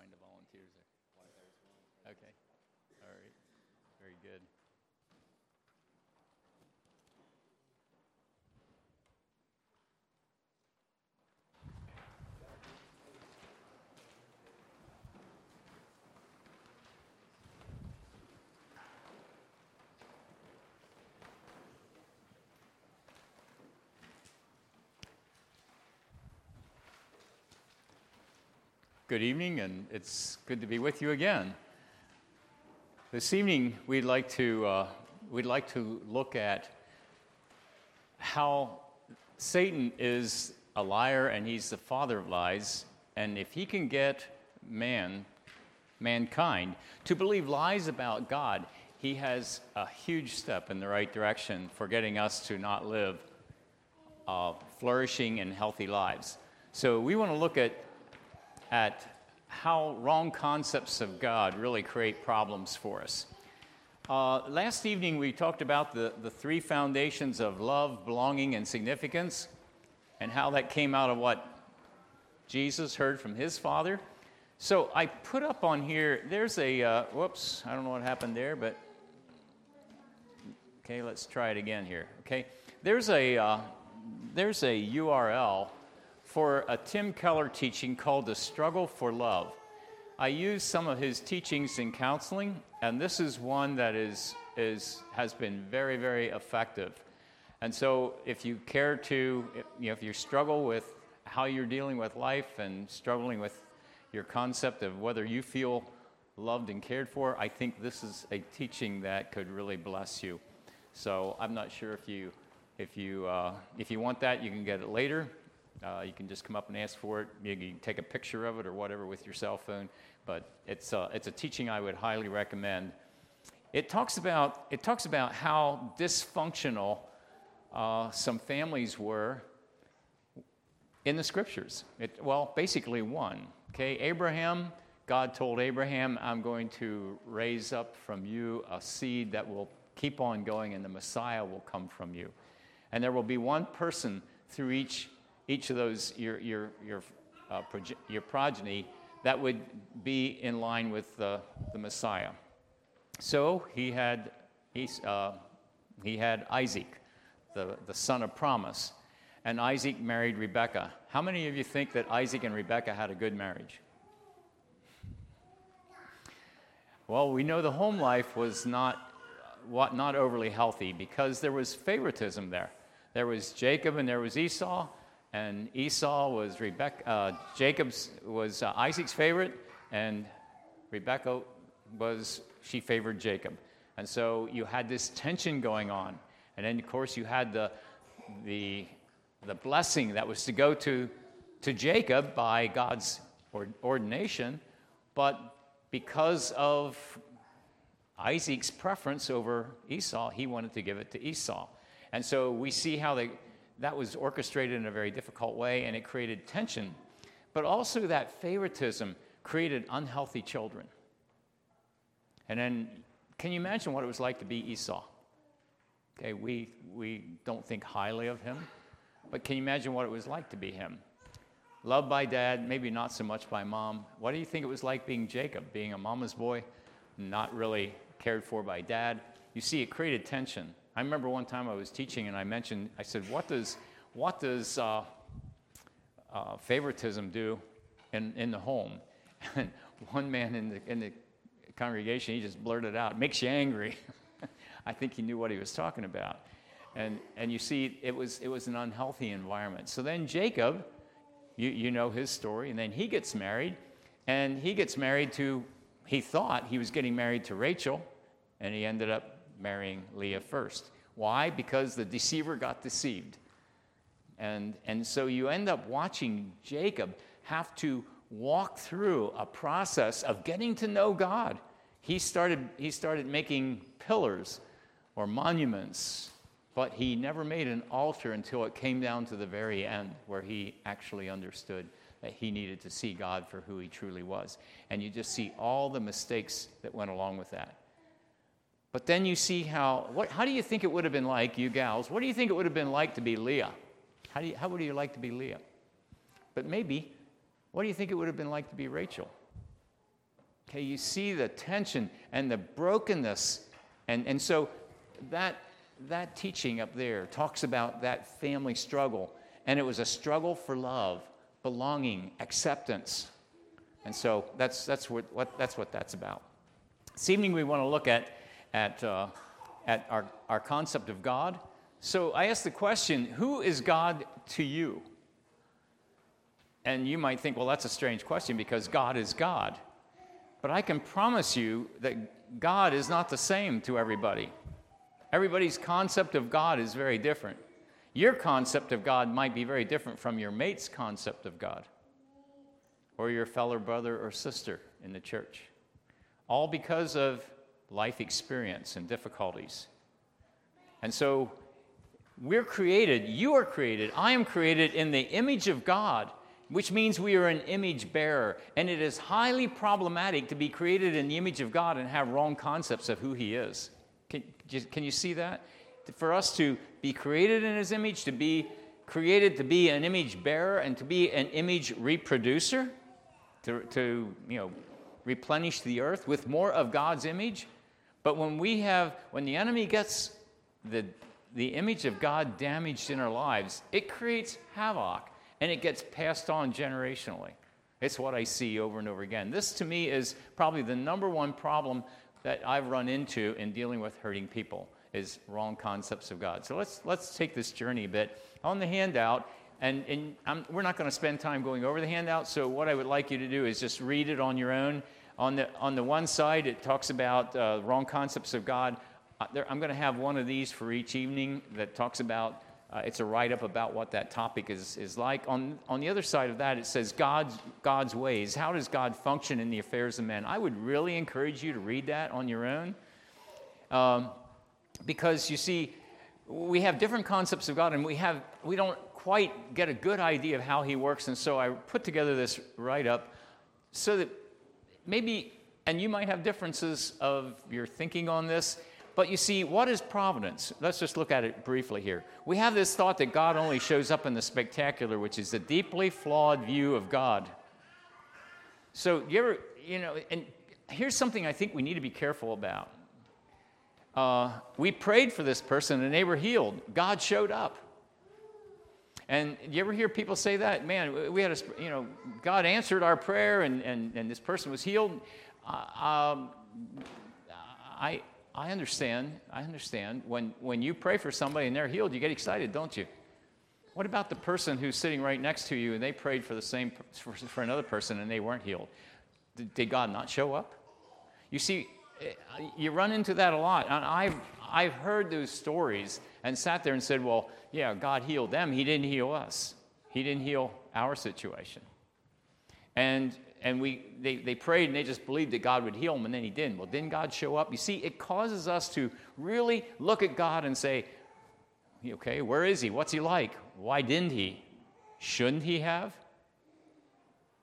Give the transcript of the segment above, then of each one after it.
find the volunteers there. Okay. All right. Very good. Good evening, and it's good to be with you again. This evening, we'd like to, uh, we'd like to look at how Satan is a liar and he's the father of lies, and if he can get man, mankind, to believe lies about God, he has a huge step in the right direction for getting us to not live uh, flourishing and healthy lives. So we want to look at at how wrong concepts of God really create problems for us. Uh, last evening, we talked about the, the three foundations of love, belonging, and significance, and how that came out of what Jesus heard from his Father. So I put up on here, there's a, uh, whoops, I don't know what happened there, but okay, let's try it again here. Okay, there's a, uh, there's a URL for a Tim Keller teaching called The Struggle for Love. I use some of his teachings in counseling, and this is one that is, is, has been very, very effective. And so, if you care to, you know, if you struggle with how you're dealing with life and struggling with your concept of whether you feel loved and cared for, I think this is a teaching that could really bless you. So, I'm not sure if you, if you, uh, if you want that, you can get it later. Uh, you can just come up and ask for it. You can take a picture of it or whatever with your cell phone. But it's, uh, it's a teaching I would highly recommend. It talks about, it talks about how dysfunctional uh, some families were in the scriptures. It, well, basically one. Okay, Abraham, God told Abraham, I'm going to raise up from you a seed that will keep on going, and the Messiah will come from you. And there will be one person through each each of those, your, your, your, uh, proge- your progeny, that would be in line with the, the Messiah. So he had, he, uh, he had Isaac, the, the son of promise, and Isaac married Rebekah. How many of you think that Isaac and Rebekah had a good marriage? Well, we know the home life was not, what, not overly healthy because there was favoritism there. There was Jacob and there was Esau, and Esau was Rebecca, uh, Jacob's was uh, Isaac's favorite, and Rebecca was she favored Jacob, and so you had this tension going on, and then of course you had the the the blessing that was to go to to Jacob by God's ordination, but because of Isaac's preference over Esau, he wanted to give it to Esau, and so we see how they that was orchestrated in a very difficult way and it created tension. But also, that favoritism created unhealthy children. And then, can you imagine what it was like to be Esau? Okay, we, we don't think highly of him, but can you imagine what it was like to be him? Loved by dad, maybe not so much by mom. What do you think it was like being Jacob, being a mama's boy, not really cared for by dad? You see, it created tension. I remember one time I was teaching and I mentioned, I said, what does, what does uh, uh, favoritism do in, in the home? And one man in the, in the congregation, he just blurted out, makes you angry. I think he knew what he was talking about. And, and you see, it was, it was an unhealthy environment. So then Jacob, you, you know his story, and then he gets married, and he gets married to, he thought he was getting married to Rachel, and he ended up marrying Leah first. Why? Because the deceiver got deceived. And, and so you end up watching Jacob have to walk through a process of getting to know God. He started, he started making pillars or monuments, but he never made an altar until it came down to the very end where he actually understood that he needed to see God for who he truly was. And you just see all the mistakes that went along with that. But then you see how, what, how do you think it would have been like, you gals, what do you think it would have been like to be Leah? How, do you, how would you like to be Leah? But maybe, what do you think it would have been like to be Rachel? Okay, you see the tension and the brokenness. And, and so that, that teaching up there talks about that family struggle. And it was a struggle for love, belonging, acceptance. And so that's, that's, what, what, that's what that's about. This evening, we want to look at, at, uh, at our, our concept of God. So I ask the question who is God to you? And you might think, well, that's a strange question because God is God. But I can promise you that God is not the same to everybody. Everybody's concept of God is very different. Your concept of God might be very different from your mate's concept of God or your fellow brother or sister in the church. All because of life experience and difficulties. And so we're created, you are created, I am created in the image of God which means we are an image bearer. And it is highly problematic to be created in the image of God and have wrong concepts of who He is. Can, can you see that? For us to be created in His image, to be created to be an image bearer and to be an image reproducer, to, to you know, replenish the earth with more of God's image. But when we have, when the enemy gets the, the image of God damaged in our lives, it creates havoc and it gets passed on generationally. It's what I see over and over again. This, to me, is probably the number one problem that I've run into in dealing with hurting people is wrong concepts of God. So let's, let's take this journey a bit. On the handout, and, and we're not going to spend time going over the handout, so what I would like you to do is just read it on your own. On the, on the one side, it talks about uh, wrong concepts of God. Uh, there, I'm going to have one of these for each evening that talks about uh, it's a write up about what that topic is, is like. On, on the other side of that, it says God's, God's ways. How does God function in the affairs of men? I would really encourage you to read that on your own. Um, because you see, we have different concepts of God and we, have, we don't quite get a good idea of how He works. And so I put together this write up so that maybe, and you might have differences of your thinking on this but you see, what is providence? Let's just look at it briefly here. We have this thought that God only shows up in the spectacular, which is a deeply flawed view of God. So, you ever, you know, and here's something I think we need to be careful about. Uh, we prayed for this person and they were healed. God showed up. And you ever hear people say that? Man, we had a, you know, God answered our prayer and, and, and this person was healed. Uh, um, I, I understand. I understand. When, when you pray for somebody and they're healed, you get excited, don't you? What about the person who's sitting right next to you and they prayed for the same for, for another person and they weren't healed? Did, did, God not show up? You see, eh, you run into that a lot. And I've, I've heard those stories and sat there and said, well, yeah, God healed them. He didn't heal us, He didn't heal our situation. And and we, they, they prayed and they just believed that God would heal them, and then He didn't. Well, didn't God show up? You see, it causes us to really look at God and say, okay, where is He? What's He like? Why didn't He? Shouldn't He have?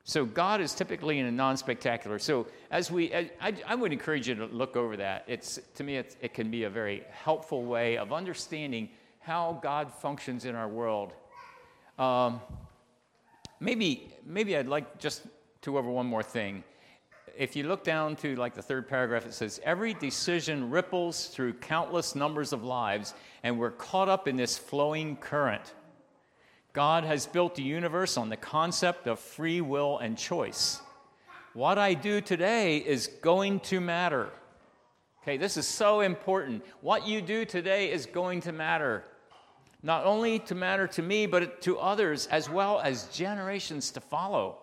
So God is typically in a non-spectacular. So as we, I, I, would encourage you to look over that. It's to me, it's, it can be a very helpful way of understanding how God functions in our world. Um, maybe, maybe I'd like just to over one more thing. If you look down to like the third paragraph, it says, Every decision ripples through countless numbers of lives, and we're caught up in this flowing current. God has built the universe on the concept of free will and choice. What I do today is going to matter. Okay, this is so important. What you do today is going to matter. Not only to matter to me, but to others as well as generations to follow.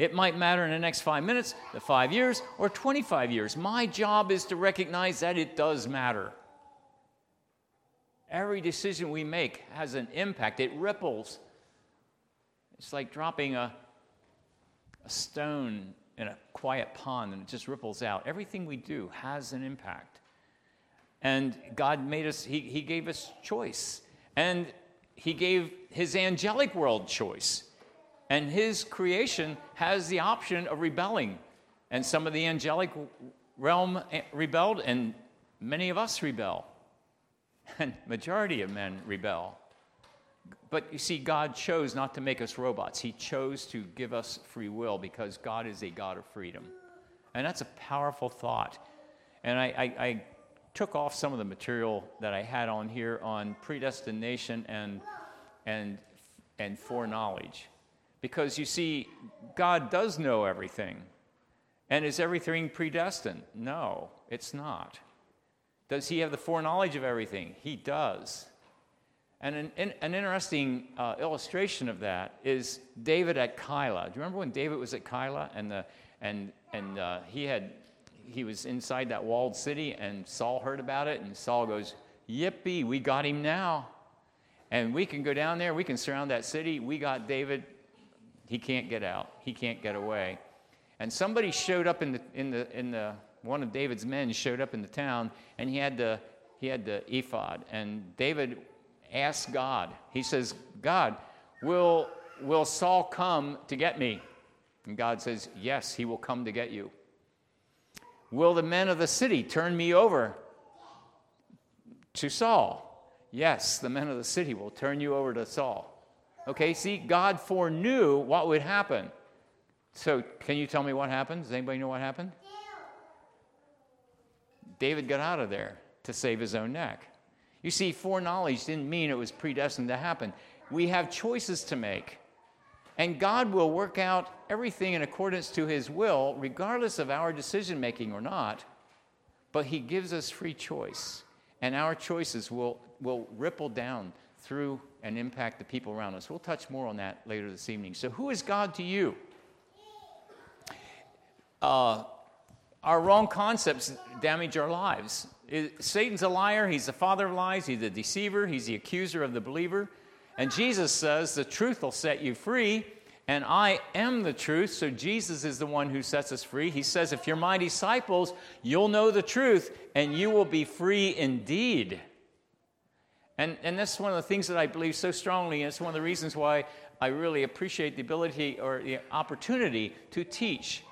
It might matter in the next five minutes, the five years, or 25 years. My job is to recognize that it does matter. Every decision we make has an impact, it ripples. It's like dropping a, a stone in a quiet pond and it just ripples out. Everything we do has an impact. And God made us, He, he gave us choice. And He gave His angelic world choice. And his creation has the option of rebelling. And some of the angelic realm eh, rebelled, and many of us rebel. And majority of men rebel. But you see, God chose not to make us robots. He chose to give us free will because God is a God of freedom. And that's a powerful thought. And I, I, I took off some of the material that I had on here on predestination and, and, and foreknowledge. Because you see, God does know everything. And is everything predestined? No, it's not. Does he have the foreknowledge of everything? He does. And an, an interesting uh, illustration of that is David at Keilah. Do you remember when David was at Keilah and, the, and, and uh, he, had, he was inside that walled city and Saul heard about it and Saul goes, Yippee, we got him now. And we can go down there, we can surround that city. We got David. He can't get out, he can't get away. And somebody showed up in the, in the, in the one of David's men showed up in the town and he had the, he had the ephod. And David asked God, he says, God, will, will Saul come to get me? And God says, Yes, he will come to get you. Will the men of the city turn me over to Saul? Yes, the men of the city will turn you over to Saul. Okay, see, God foreknew what would happen. So, can you tell me what happened? Does anybody know what happened? David got out of there to save his own neck. You see, foreknowledge didn't mean it was predestined to happen. We have choices to make. And God will work out everything in accordance to his will, regardless of our decision making or not. But he gives us free choice. And our choices will, will ripple down through and impact the people around us. We'll touch more on that later this evening. So, who is God to you? Uh, our wrong concepts damage our lives. Satan's a liar. He's the father of lies. He's a deceiver. He's the accuser of the believer. And Jesus says, The truth will set you free. And I am the truth. So Jesus is the one who sets us free. He says, If you're my disciples, you'll know the truth and you will be free indeed. And, and that's one of the things that I believe so strongly. And it's one of the reasons why I really appreciate the ability or the opportunity to teach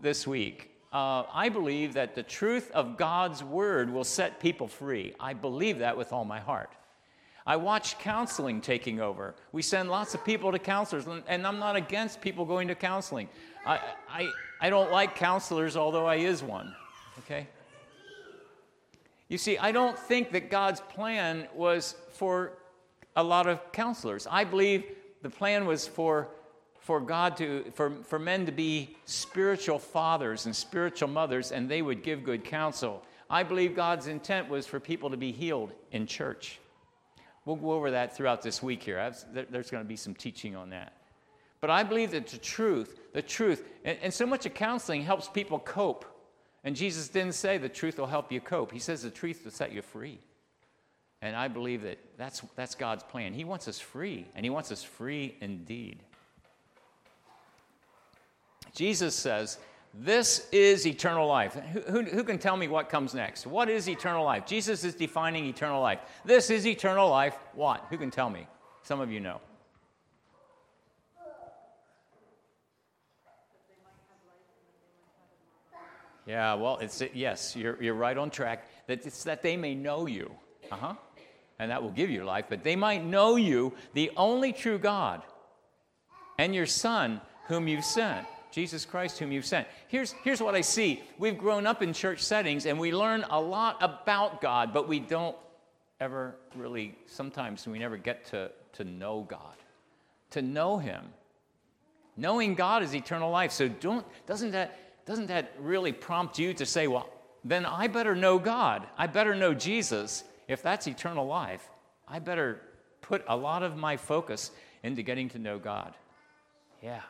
this week uh, I believe that the truth of God's word will set people free. I believe that with all my heart. I watch counseling taking over. We send lots of people to counselors, and I'm not against people going to counseling. I, I, I don't like counselors, although I is one. Okay? You see, I don't think that God's plan was for a lot of counselors. I believe the plan was for for God to, for, for men to be spiritual fathers and spiritual mothers, and they would give good counsel. I believe God's intent was for people to be healed in church. We'll go over that throughout this week here. there's going to be some teaching on that. But I believe that the truth, the truth, and, and so much of counseling helps people cope. And Jesus didn't say the truth will help you cope. He says the truth will set you free. And I believe that that's, that's God's plan. He wants us free, and He wants us free indeed. Jesus says, This is eternal life. Who, who, who, can tell me what comes next? What is eternal life? Jesus is defining eternal life. This is eternal life. What? Who can tell me? Some of you know. Yeah, well, it's yes, you're, you're right on track. That it's that they may know you. Uh huh. And that will give you life, but they might know you, the only true God, and your Son, whom you've sent. Jesus Christ, whom you've sent. Here's, here's what I see. We've grown up in church settings and we learn a lot about God, but we don't ever really, sometimes we never get to, to know God, to know Him. Knowing God is eternal life. So don't, doesn't, that, doesn't that really prompt you to say, well, then I better know God. I better know Jesus. If that's eternal life, I better put a lot of my focus into getting to know God. Yeah.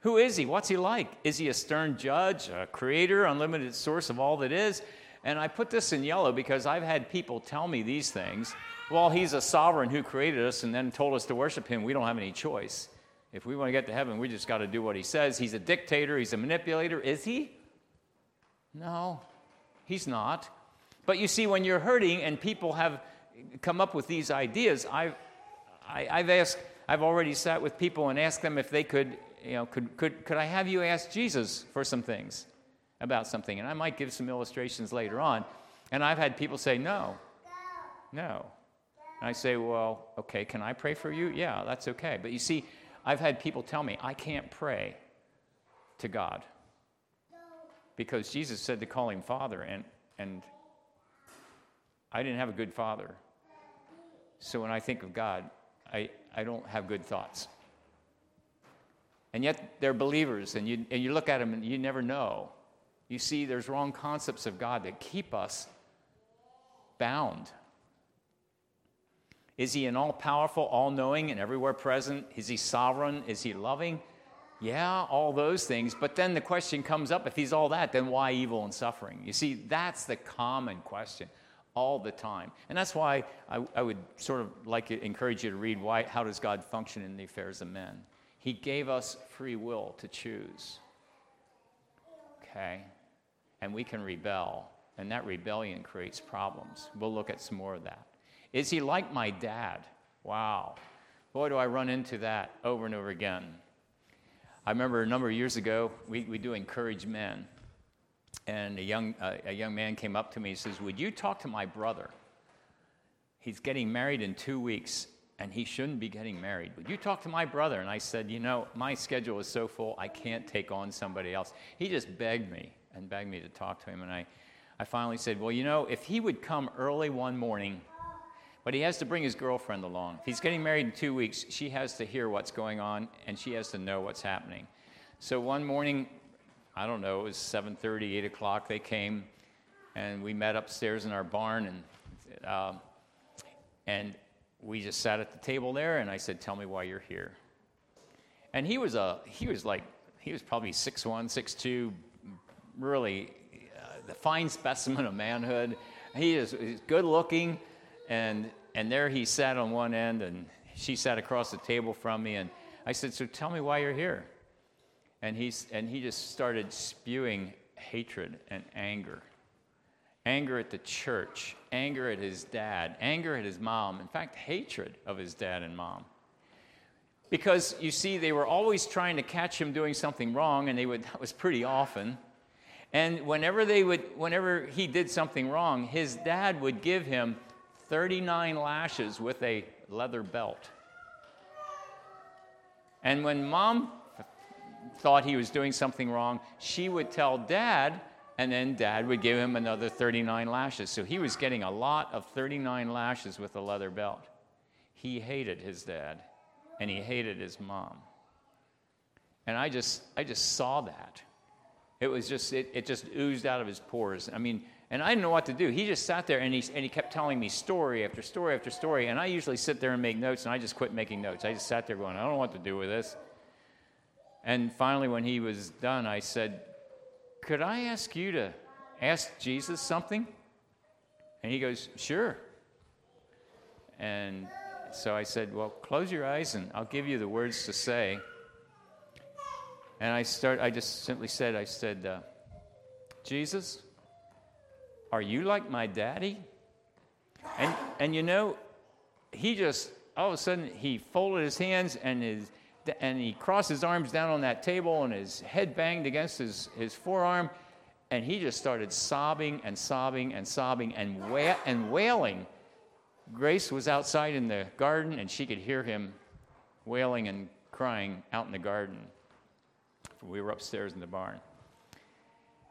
Who is he? What's he like? Is he a stern judge, a creator, unlimited source of all that is? And I put this in yellow because I've had people tell me these things. Well, he's a sovereign who created us and then told us to worship him. We don't have any choice. If we want to get to heaven, we just got to do what he says. He's a dictator, he's a manipulator. Is he? No, he's not. But you see, when you're hurting and people have come up with these ideas, I've, I, have i have asked, I've already sat with people and asked them if they could you know, could, could, could I have you ask Jesus for some things about something? And I might give some illustrations later on. And I've had people say, no, no. And I say, well, okay, can I pray for you? Yeah, that's okay. But you see, I've had people tell me, I can't pray to God. because Jesus said to call him Father, and, and I didn't have a good father. So when I think of God, I, I don't have good thoughts. And yet they're believers, and you, and you look at them and you never know. You see, there's wrong concepts of God that keep us bound. Is he an all powerful, all knowing, and everywhere present? Is he sovereign? Is he loving? Yeah, all those things. But then the question comes up if he's all that, then why evil and suffering? You see, that's the common question all the time. And that's why I, I would sort of like to encourage you to read why, How Does God Function in the Affairs of Men? He gave us free will to choose. Okay? And we can rebel, and that rebellion creates problems. We'll look at some more of that. Is he like my dad? Wow. Boy, do I run into that over and over again. I remember a number of years ago, we, we do encourage men. And a young, uh, a young man came up to me and says, Would you talk to my brother? He's getting married in two weeks, and he shouldn't be getting married. You talk to my brother? And I said, You know, my schedule is so full, I can't take on somebody else. He just begged me and begged me to talk to him. And I, I finally said, Well, you know, if he would come early one morning, but he has to bring his girlfriend along. If he's getting married in two weeks, she has to hear what's going on and she has to know what's happening. So one morning, I don't know, it was 7:30, 8 o'clock. They came, and we met upstairs in our barn, and uh, and we just sat at the table there. And I said, "Tell me why you're here." And he was a he was like he was probably 6'1", 6'2", really uh, the fine specimen of manhood. He is good looking, and and there he sat on one end, and she sat across the table from me, and I said, "So tell me why you're here." And, he's, and he just started spewing hatred and anger anger at the church, anger at his dad, anger at his mom, in fact, hatred of his dad and mom. Because you see, they were always trying to catch him doing something wrong, and they would, that was pretty often. And whenever, they would, whenever he did something wrong, his dad would give him 39 lashes with a leather belt. And when mom thought he was doing something wrong, she would tell dad, and then dad would give him another 39 lashes. So he was getting a lot of 39 lashes with a leather belt. He hated his dad, and he hated his mom. And I just, I just saw that. It was just, it, it just oozed out of his pores. I mean, and I didn't know what to do. He just sat there and he, and he kept telling me story after story after story. And I usually sit there and make notes, and I just quit making notes. I just sat there going, I don't know what to do with this. And finally, when he was done, I said, Could I ask you to ask Jesus something? And he goes, Sure. And so I said, Well, close your eyes and I'll give you the words to say. And I start, I just simply said, I said, uh, Jesus, are you like my daddy? And, and you know, he just, all of a sudden, he folded his hands and his, and he crossed his arms down on that table and his head banged against his, his forearm and he just started sobbing and sobbing and sobbing and, and wailing. Grace was outside in the garden and she could hear him wailing and crying out in the garden. We were upstairs in the barn.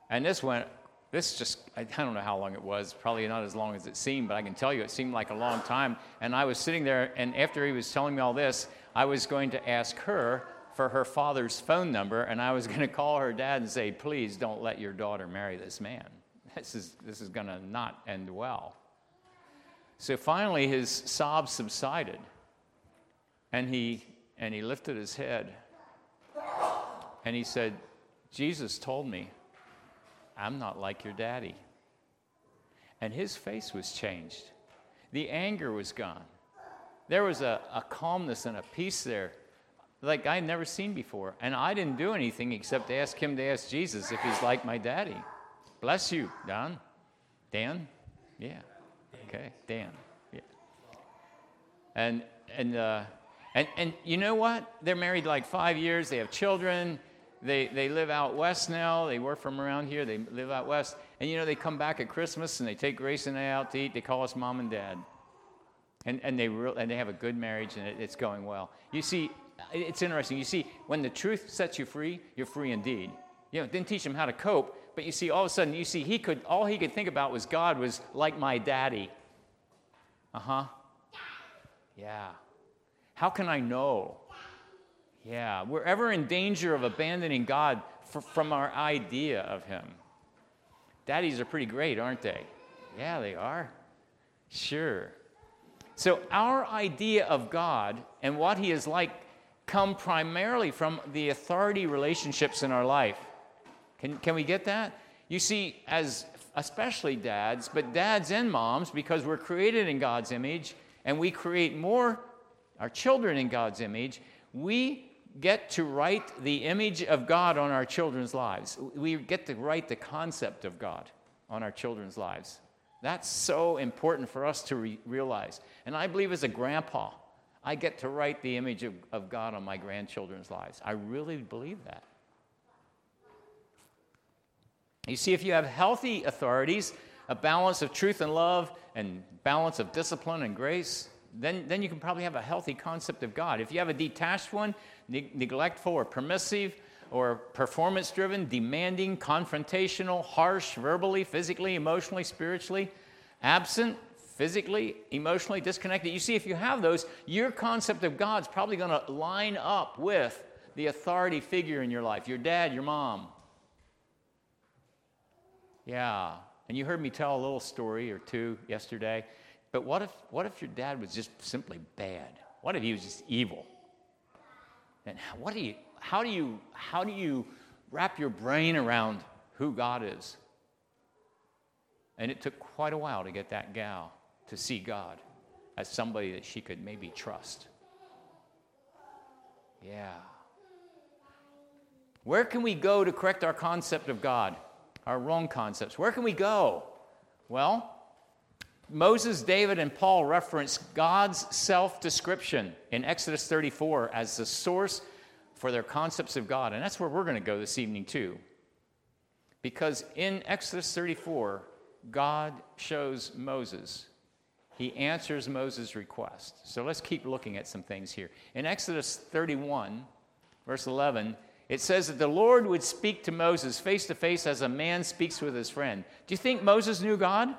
And this went this just i don't know how long it was probably not as long as it seemed but i can tell you it seemed like a long time and i was sitting there and after he was telling me all this I was going to ask her for her father's phone number, and I was going to call her dad and say, please don't let your daughter marry this man. This is, this is going to not end well. So finally, his sobs subsided, and he, and he lifted his head, and he said, Jesus told me, I'm not like your daddy. And his face was changed. The anger was gone there was a, a calmness and a peace there like I had never seen before. And I didn't do anything except ask him to ask Jesus if he's like my daddy. Bless you, Don. Dan? Yeah. Okay, Dan. Yeah. And and uh, and and you know what? They're married like five years. They have children. They they live out west now. They work from around here. They live out west. And you know they come back at Christmas and they take Grace and I out to eat. They call us mom and dad and, and, they, re- and they have a good marriage and it, it's going well. You see, it's interesting. You see, when the truth sets you free, you're free indeed. You know, didn't teach him how to cope, but you see, all of a sudden, you see, he could, all he could think about was God was like my daddy. Uh huh. Yeah. How can I know? Yeah. We're ever in danger of abandoning God from our idea of him. Daddies are pretty great, aren't they? Yeah, they are. Sure. So, our idea of God and what He is like come primarily from the authority relationships in our life. Can, can we get that? You see, as especially dads, but dads and moms, because we're created in God's image and we create more our children in God's image, we get to write the image of God on our children's lives. We get to write the concept of God on our children's lives. That's so important for us to re- realize. And I believe as a grandpa, I get to write the image of, of God on my grandchildren's lives. I really believe that. You see, if you have healthy authorities, a balance of truth and love, and balance of discipline and grace, then, then you can probably have a healthy concept of God. If you have a detached one, ne- neglectful or permissive, or performance driven, demanding, confrontational, harsh, verbally, physically, emotionally, spiritually, absent, physically, emotionally disconnected. You see, if you have those, your concept of God's probably going to line up with the authority figure in your life your dad, your mom. Yeah. And you heard me tell a little story or two yesterday. But what if, what if your dad was just simply bad? What if he was just evil? And what do you, how do you how do you wrap your brain around who God is? And it took quite a while to get that gal to see God as somebody that she could maybe trust. Yeah. Where can we go to correct our concept of God? Our wrong concepts. Where can we go? Well, Moses, David, and Paul reference God's self description in Exodus 34 as the source for their concepts of God. And that's where we're going to go this evening, too. Because in Exodus 34, God shows Moses, he answers Moses' request. So let's keep looking at some things here. In Exodus 31, verse 11, it says that the Lord would speak to Moses face to face as a man speaks with his friend. Do you think Moses knew God?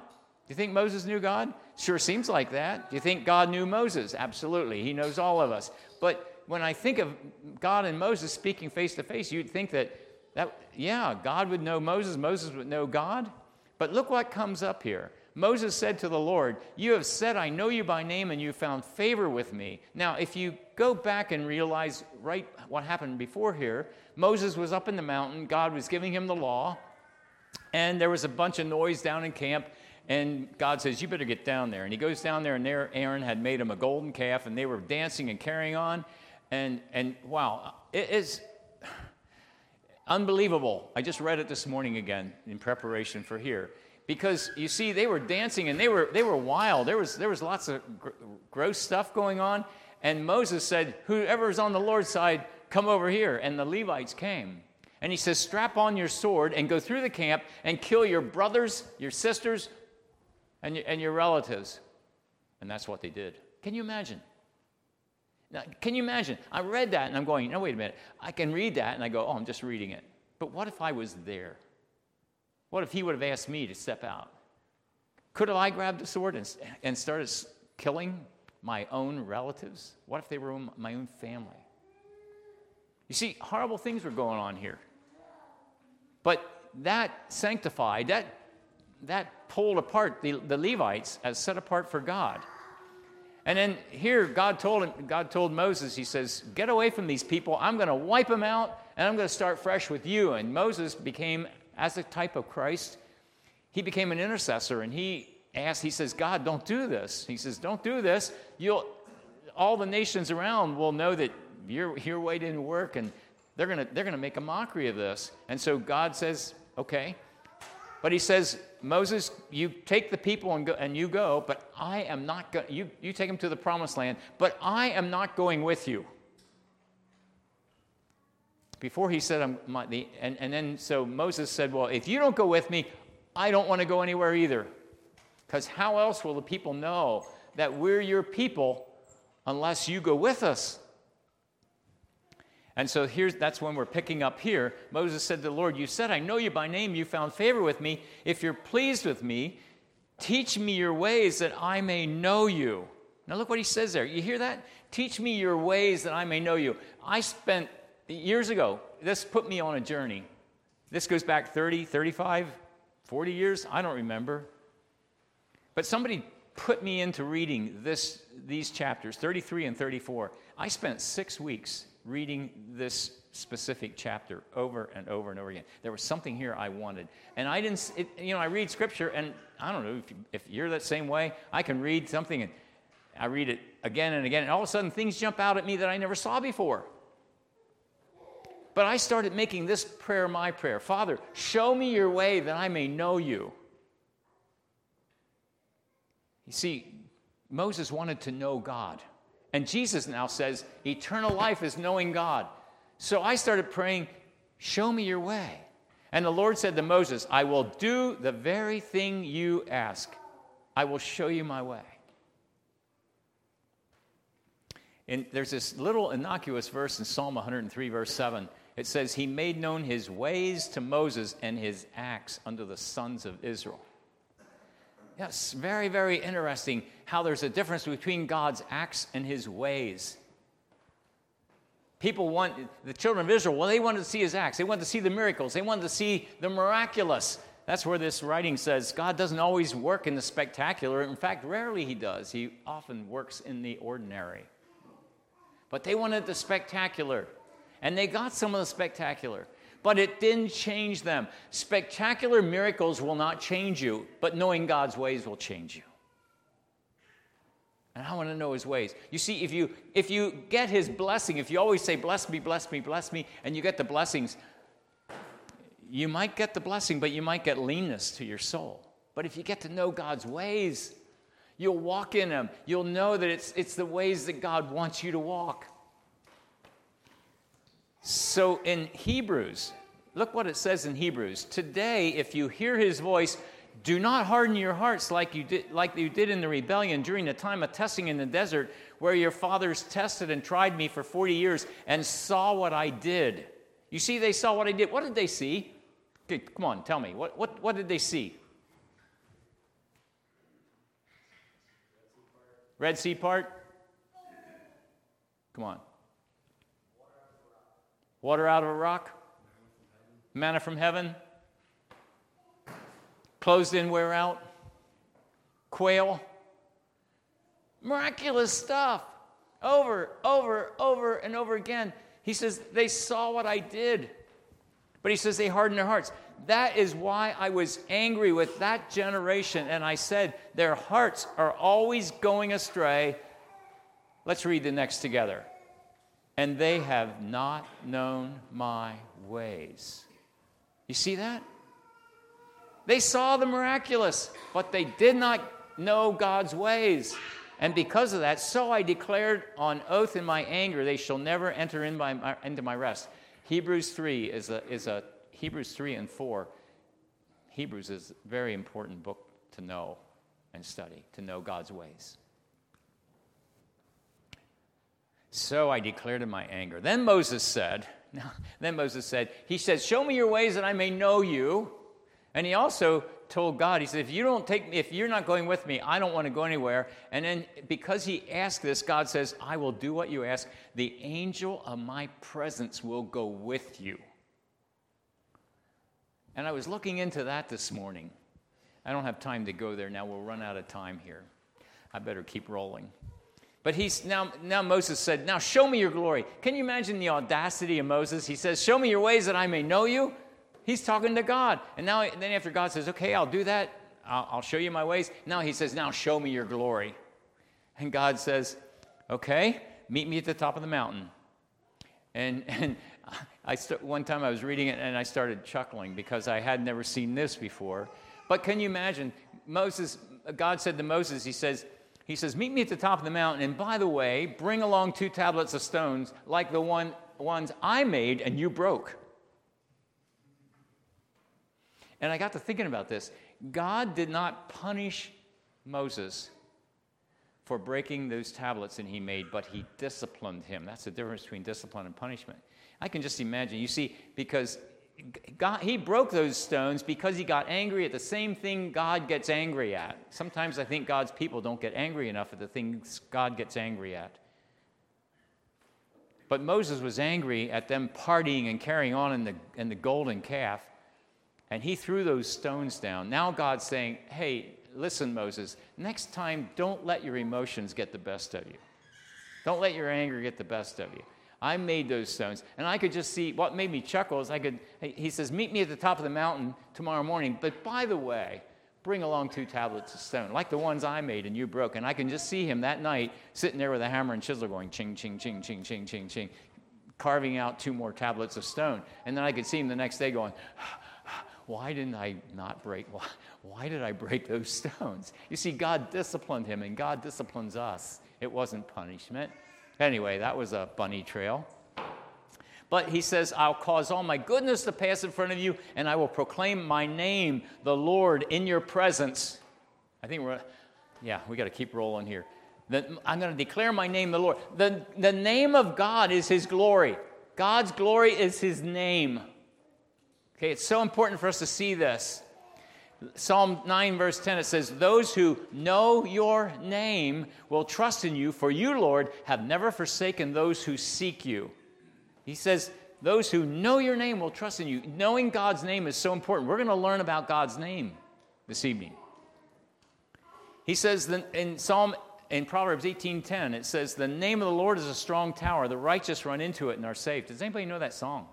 Do you think Moses knew God? Sure seems like that. Do you think God knew Moses? Absolutely. He knows all of us. But when I think of God and Moses speaking face to face, you'd think that, that, yeah, God would know Moses, Moses would know God. But look what comes up here. Moses said to the Lord, You have said, I know you by name, and you found favor with me. Now, if you go back and realize right what happened before here, Moses was up in the mountain, God was giving him the law, and there was a bunch of noise down in camp. And God says, You better get down there. And he goes down there, and there Aaron had made him a golden calf, and they were dancing and carrying on. And, and wow, it is unbelievable. I just read it this morning again in preparation for here. Because you see, they were dancing and they were, they were wild. There was, there was lots of gr- gross stuff going on. And Moses said, Whoever's on the Lord's side, come over here. And the Levites came. And he says, Strap on your sword and go through the camp and kill your brothers, your sisters, and your, and your relatives. And that's what they did. Can you imagine? Now, can you imagine? I read that and I'm going, no, wait a minute. I can read that and I go, oh, I'm just reading it. But what if I was there? What if he would have asked me to step out? Could have I grabbed a sword and, and started killing my own relatives? What if they were my own family? You see, horrible things were going on here. But that sanctified, that, that pulled apart the, the Levites as set apart for God. And then here, God told him, God told Moses, He says, "Get away from these people. I'm going to wipe them out, and I'm going to start fresh with you." And Moses became, as a type of Christ, he became an intercessor, and he asked, he says, "God, don't do this." He says, "Don't do this. You'll, all the nations around will know that your your way didn't work, and they're going to they're going to make a mockery of this." And so God says, "Okay." But he says, Moses, you take the people and, go, and you go, but I am not going, you, you take them to the promised land, but I am not going with you. Before he said, I'm my, the, and, and then so Moses said, Well, if you don't go with me, I don't want to go anywhere either. Because how else will the people know that we're your people unless you go with us? And so here's that's when we're picking up here. Moses said to the Lord, You said, I know you by name, you found favor with me. If you're pleased with me, teach me your ways that I may know you. Now look what he says there. You hear that? Teach me your ways that I may know you. I spent years ago, this put me on a journey. This goes back 30, 35, 40 years, I don't remember. But somebody put me into reading this, these chapters, 33 and 34. I spent six weeks reading this specific chapter over and over and over again. There was something here I wanted. And I didn't, it, you know, I read scripture, and I don't know if, if you're that same way. I can read something and I read it again and again, and all of a sudden things jump out at me that I never saw before. But I started making this prayer my prayer Father, show me your way that I may know you. You see, Moses wanted to know God. And Jesus now says, eternal life is knowing God. So I started praying, Show me your way. And the Lord said to Moses, I will do the very thing you ask. I will show you my way. And there's this little innocuous verse in Psalm 103, verse 7. It says, He made known his ways to Moses and his acts unto the sons of Israel. Yes, very, very interesting how there's a difference between God's acts and his ways. People want, the children of Israel, well, they wanted to see his acts. They wanted to see the miracles. They wanted to see the miraculous. That's where this writing says God doesn't always work in the spectacular. In fact, rarely he does. He often works in the ordinary. But they wanted the spectacular. And they got some of the spectacular but it didn't change them. Spectacular miracles will not change you, but knowing God's ways will change you. And I want to know his ways. You see, if you if you get his blessing, if you always say, bless me, bless me, bless me, and you get the blessings, you might get the blessing, but you might get leanness to your soul. But if you get to know God's ways, you'll walk in them. You'll know that it's, it's the ways that God wants you to walk. So in Hebrews, look what it says in Hebrews. Today, if you hear his voice, do not harden your hearts like you did, like you did in the rebellion during the time of testing in the desert, where your fathers tested and tried me for 40 years and saw what I did. You see, they saw what I did. What did they see? Okay, come on, tell me. What, what, what did they see? Red Sea part? Come on. Water out of a rock? Manna from heaven? Closed in, wear out? Quail? Miraculous stuff. Over, over, over, and over again. He says, They saw what I did. But he says, They hardened their hearts. That is why I was angry with that generation. And I said, Their hearts are always going astray. Let's read the next together and they have not known my ways. You see that? They saw the miraculous, but they did not know God's ways. And because of that, so I declared on oath in my anger, they shall never enter in my, into my rest. Hebrews 3 is a, is a Hebrews 3 and 4. Hebrews is a very important book to know and study, to know God's ways. So I declared in my anger. Then Moses said, then Moses said, he said, Show me your ways that I may know you. And he also told God, he said, if you don't take me, if you're not going with me, I don't want to go anywhere. And then because he asked this, God says, I will do what you ask. The angel of my presence will go with you. And I was looking into that this morning. I don't have time to go there now. We'll run out of time here. I better keep rolling. But he's now, now Moses said, Now show me your glory. Can you imagine the audacity of Moses? He says, Show me your ways that I may know you. He's talking to God. And now, then after God says, Okay, I'll do that, I'll, I'll show you my ways. Now he says, Now show me your glory. And God says, Okay, meet me at the top of the mountain. And, and I st- one time I was reading it and I started chuckling because I had never seen this before. But can you imagine? Moses, God said to Moses, He says, he says, Meet me at the top of the mountain, and by the way, bring along two tablets of stones like the one, ones I made and you broke. And I got to thinking about this. God did not punish Moses for breaking those tablets that he made, but he disciplined him. That's the difference between discipline and punishment. I can just imagine. You see, because God, he broke those stones because he got angry at the same thing God gets angry at. Sometimes I think God's people don't get angry enough at the things God gets angry at. But Moses was angry at them partying and carrying on in the, in the golden calf, and he threw those stones down. Now God's saying, Hey, listen, Moses, next time don't let your emotions get the best of you. Don't let your anger get the best of you. I made those stones. And I could just see what made me chuckle is I could, he says, Meet me at the top of the mountain tomorrow morning. But by the way, bring along two tablets of stone, like the ones I made and you broke. And I can just see him that night sitting there with a hammer and chisel going ching, ching, ching, ching, ching, ching, ching, carving out two more tablets of stone. And then I could see him the next day going, why didn't I not break? Why, why did I break those stones? You see, God disciplined him and God disciplines us. It wasn't punishment. Anyway, that was a bunny trail. But he says, I'll cause all my goodness to pass in front of you, and I will proclaim my name, the Lord, in your presence. I think we're, yeah, we got to keep rolling here. The, I'm going to declare my name, the Lord. The, the name of God is his glory. God's glory is his name. Okay, it's so important for us to see this. Psalm 9, verse 10, it says, Those who know your name will trust in you, for you, Lord, have never forsaken those who seek you. He says, Those who know your name will trust in you. Knowing God's name is so important. We're going to learn about God's name this evening. He says in Psalm in Proverbs 18:10, it says, The name of the Lord is a strong tower, the righteous run into it and are safe. Does anybody know that song?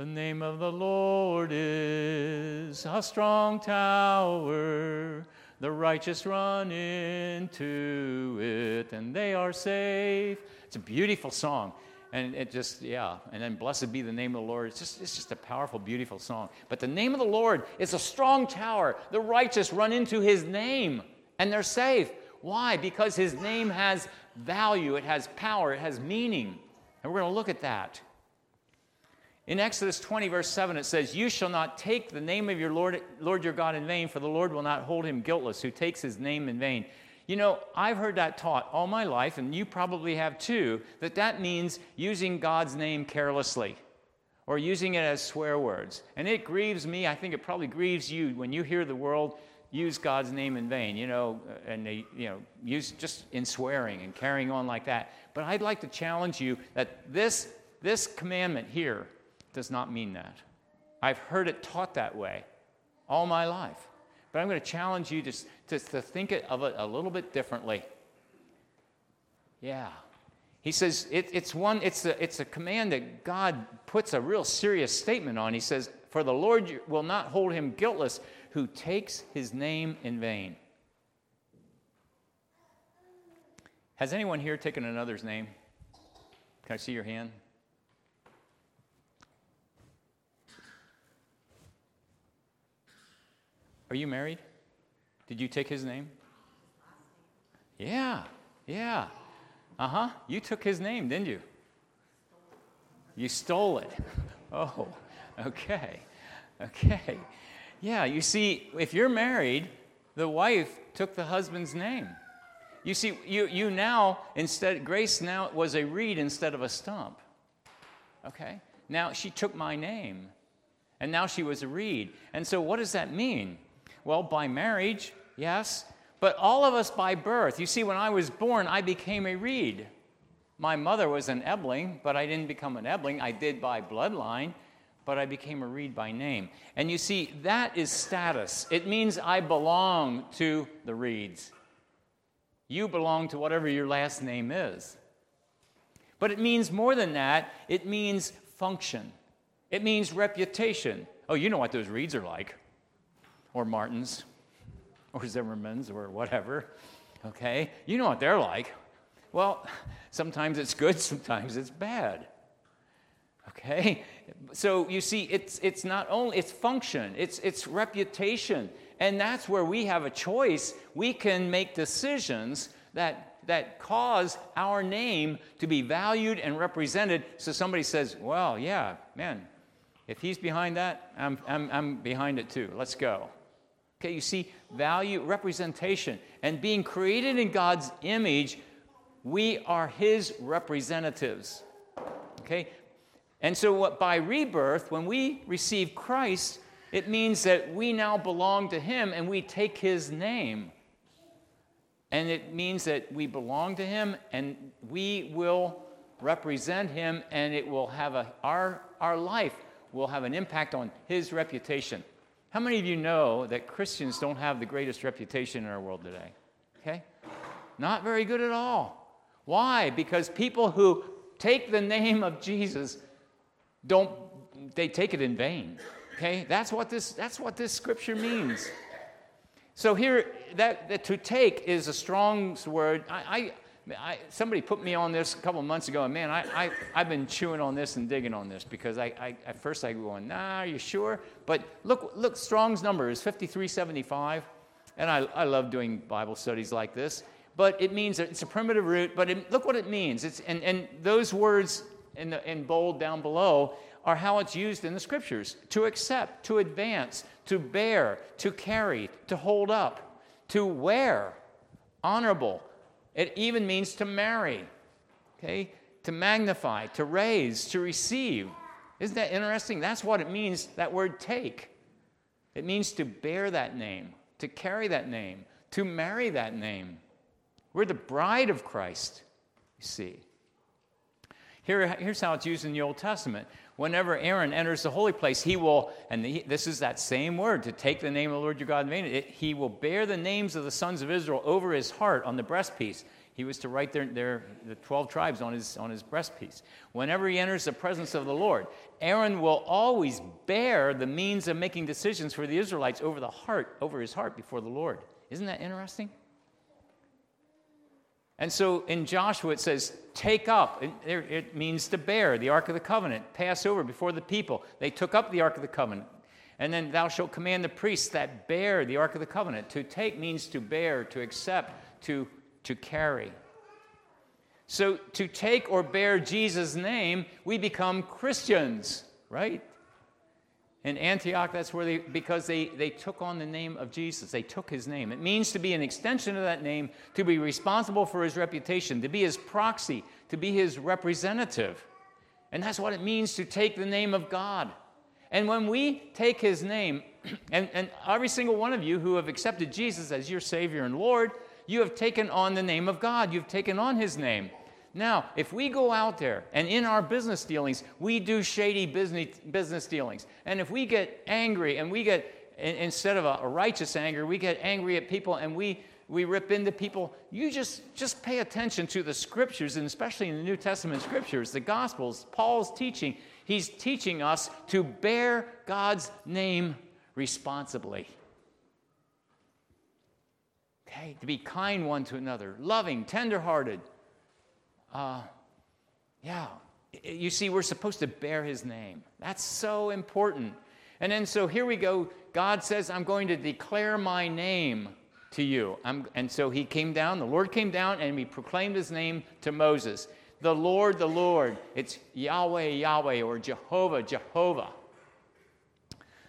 The name of the Lord is a strong tower. The righteous run into it and they are safe. It's a beautiful song. And it just, yeah. And then blessed be the name of the Lord. It's just, it's just a powerful, beautiful song. But the name of the Lord is a strong tower. The righteous run into his name and they're safe. Why? Because his name has value, it has power, it has meaning. And we're going to look at that. In Exodus 20, verse 7, it says, You shall not take the name of your Lord, Lord your God in vain, for the Lord will not hold him guiltless who takes his name in vain. You know, I've heard that taught all my life, and you probably have too, that that means using God's name carelessly or using it as swear words. And it grieves me. I think it probably grieves you when you hear the world use God's name in vain, you know, uh, and they, you know, use just in swearing and carrying on like that. But I'd like to challenge you that this, this commandment here, does not mean that. I've heard it taught that way all my life. But I'm going to challenge you to, to, to think of it a little bit differently. Yeah. He says it, it's one, it's a, it's a command that God puts a real serious statement on. He says, For the Lord will not hold him guiltless who takes his name in vain. Has anyone here taken another's name? Can I see your hand? Are you married? Did you take his name? Yeah, yeah. Uh huh. You took his name, didn't you? You stole it. Oh, okay. Okay. Yeah, you see, if you're married, the wife took the husband's name. You see, you, you now, instead, Grace now was a reed instead of a stump. Okay? Now she took my name, and now she was a reed. And so, what does that mean? Well, by marriage, yes, but all of us by birth. You see, when I was born, I became a reed. My mother was an Ebling, but I didn't become an Ebling. I did by bloodline, but I became a reed by name. And you see, that is status. It means I belong to the reeds. You belong to whatever your last name is. But it means more than that, it means function, it means reputation. Oh, you know what those reeds are like or Martins or Zimmermans or whatever. Okay? You know what they're like. Well, sometimes it's good, sometimes it's bad. Okay? So you see, it's, it's not only it's function, it's, it's reputation. And that's where we have a choice. We can make decisions that, that cause our name to be valued and represented. So somebody says, well, yeah, man, if he's behind that, I'm, I'm, I'm behind it too. Let's go. Okay, you see value, representation, and being created in God's image, we are His representatives. Okay, And so, what, by rebirth, when we receive Christ, it means that we now belong to Him and we take His name. And it means that we belong to Him and we will represent Him and it will have a, our, our life will have an impact on His reputation. How many of you know that Christians don't have the greatest reputation in our world today? Okay? Not very good at all. Why? Because people who take the name of Jesus don't they take it in vain. Okay? That's what this that's what this scripture means. So here that, that to take is a strong word. I, I, I, somebody put me on this a couple months ago, and man, I, I, I've been chewing on this and digging on this because I, I, at first I go going, nah, are you sure? But look, look, Strong's number is 5375, and I, I love doing Bible studies like this. But it means it's a primitive root, but it, look what it means. It's, and, and those words in, the, in bold down below are how it's used in the scriptures to accept, to advance, to bear, to carry, to hold up, to wear, honorable. It even means to marry, okay? To magnify, to raise, to receive. Isn't that interesting? That's what it means, that word take. It means to bear that name, to carry that name, to marry that name. We're the bride of Christ, you see. Here, here's how it's used in the Old Testament. Whenever Aaron enters the holy place, he will, and he, this is that same word, to take the name of the Lord your God in vain, it, he will bear the names of the sons of Israel over his heart on the breastpiece. He was to write their, their, the 12 tribes on his, on his breastpiece. Whenever he enters the presence of the Lord, Aaron will always bear the means of making decisions for the Israelites over the heart, over his heart before the Lord. Isn't that interesting? And so in Joshua it says, take up. It means to bear the Ark of the Covenant, pass over before the people. They took up the Ark of the Covenant. And then thou shalt command the priests that bear the Ark of the Covenant. To take means to bear, to accept, to, to carry. So to take or bear Jesus' name, we become Christians, right? In Antioch, that's where they, because they, they took on the name of Jesus. They took his name. It means to be an extension of that name, to be responsible for his reputation, to be his proxy, to be his representative. And that's what it means to take the name of God. And when we take his name, and, and every single one of you who have accepted Jesus as your Savior and Lord, you have taken on the name of God. You've taken on his name. Now, if we go out there and in our business dealings, we do shady business, dealings, and if we get angry and we get, instead of a, righteous anger, we get angry at people and we, we rip into people, you just, just pay attention to the scriptures, and especially in the New Testament scriptures, the Gospels, Paul's teaching. He's teaching us to bear God's name responsibly. Okay, to be kind one to another, loving, tenderhearted uh, yeah, you see, we're supposed to bear his name. That's so important. And then, so here we go. God says, I'm going to declare my name to you. I'm, and so he came down, the Lord came down, and he proclaimed his name to Moses. The Lord, the Lord. It's Yahweh, Yahweh, or Jehovah, Jehovah.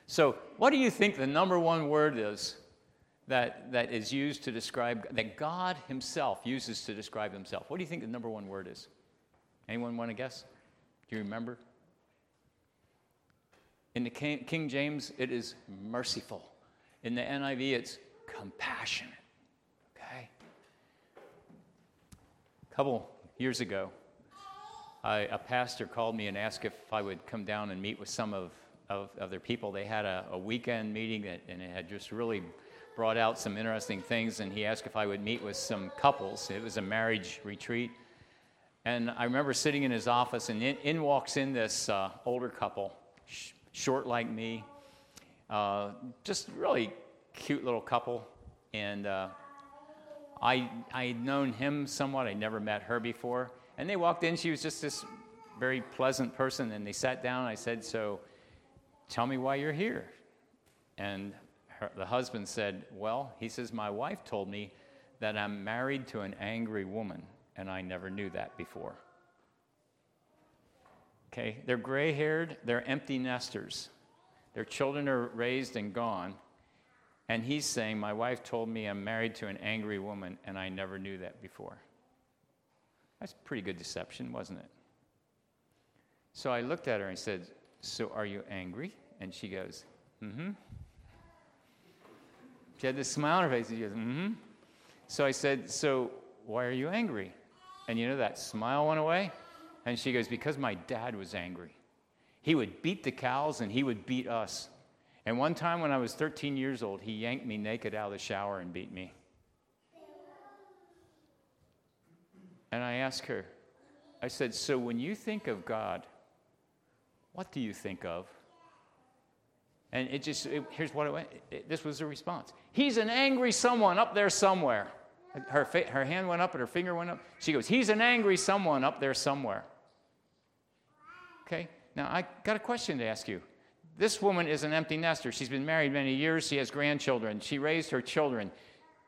So, what do you think the number one word is that, that is used to describe, that God Himself uses to describe Himself. What do you think the number one word is? Anyone want to guess? Do you remember? In the King James, it is merciful. In the NIV, it's compassionate. Okay? A couple years ago, I, a pastor called me and asked if I would come down and meet with some of, of, of their people. They had a, a weekend meeting, that, and it had just really brought out some interesting things, and he asked if I would meet with some couples. It was a marriage retreat. And I remember sitting in his office, and in, in walks in this uh, older couple, sh- short like me, uh, just really cute little couple. And uh, I I'd known him somewhat. I'd never met her before. And they walked in. She was just this very pleasant person. And they sat down. I said, "So, tell me why you're here." And her, the husband said, Well, he says, My wife told me that I'm married to an angry woman, and I never knew that before. Okay, they're gray haired, they're empty nesters. Their children are raised and gone. And he's saying, My wife told me I'm married to an angry woman, and I never knew that before. That's pretty good deception, wasn't it? So I looked at her and said, So are you angry? And she goes, Mm hmm. She had this smile on her face she goes, Mm hmm. So I said, So why are you angry? And you know, that smile went away. And she goes, Because my dad was angry. He would beat the cows and he would beat us. And one time when I was 13 years old, he yanked me naked out of the shower and beat me. And I asked her, I said, So when you think of God, what do you think of? And it just, it, here's what it went. It, this was the response He's an angry someone up there somewhere. Her, her hand went up and her finger went up. She goes, He's an angry someone up there somewhere. Okay, now I got a question to ask you. This woman is an empty nester. She's been married many years. She has grandchildren. She raised her children.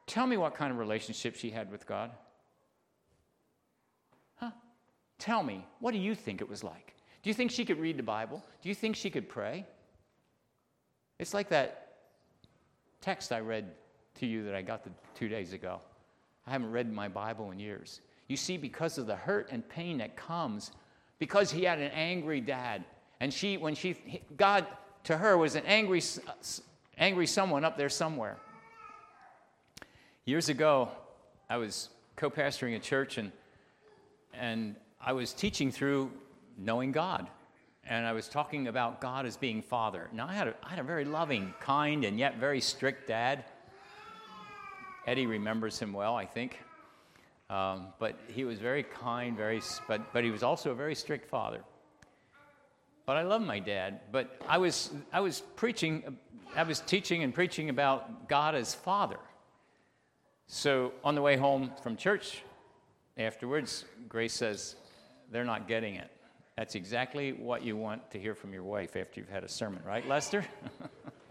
Tell me what kind of relationship she had with God. Huh? Tell me, what do you think it was like? Do you think she could read the Bible? Do you think she could pray? It's like that text I read to you that I got the, two days ago. I haven't read my Bible in years. You see, because of the hurt and pain that comes, because he had an angry dad, and she, when she, God to her was an angry, angry someone up there somewhere. Years ago, I was co-pastoring a church, and and I was teaching through knowing God, and I was talking about God as being Father. Now, I had a, I had a very loving, kind, and yet very strict dad. Eddie remembers him well, I think. Um, but he was very kind, very, but, but he was also a very strict father. But I love my dad. But I was, I was preaching, I was teaching and preaching about God as Father. So on the way home from church afterwards, Grace says, They're not getting it. That's exactly what you want to hear from your wife after you've had a sermon, right, Lester?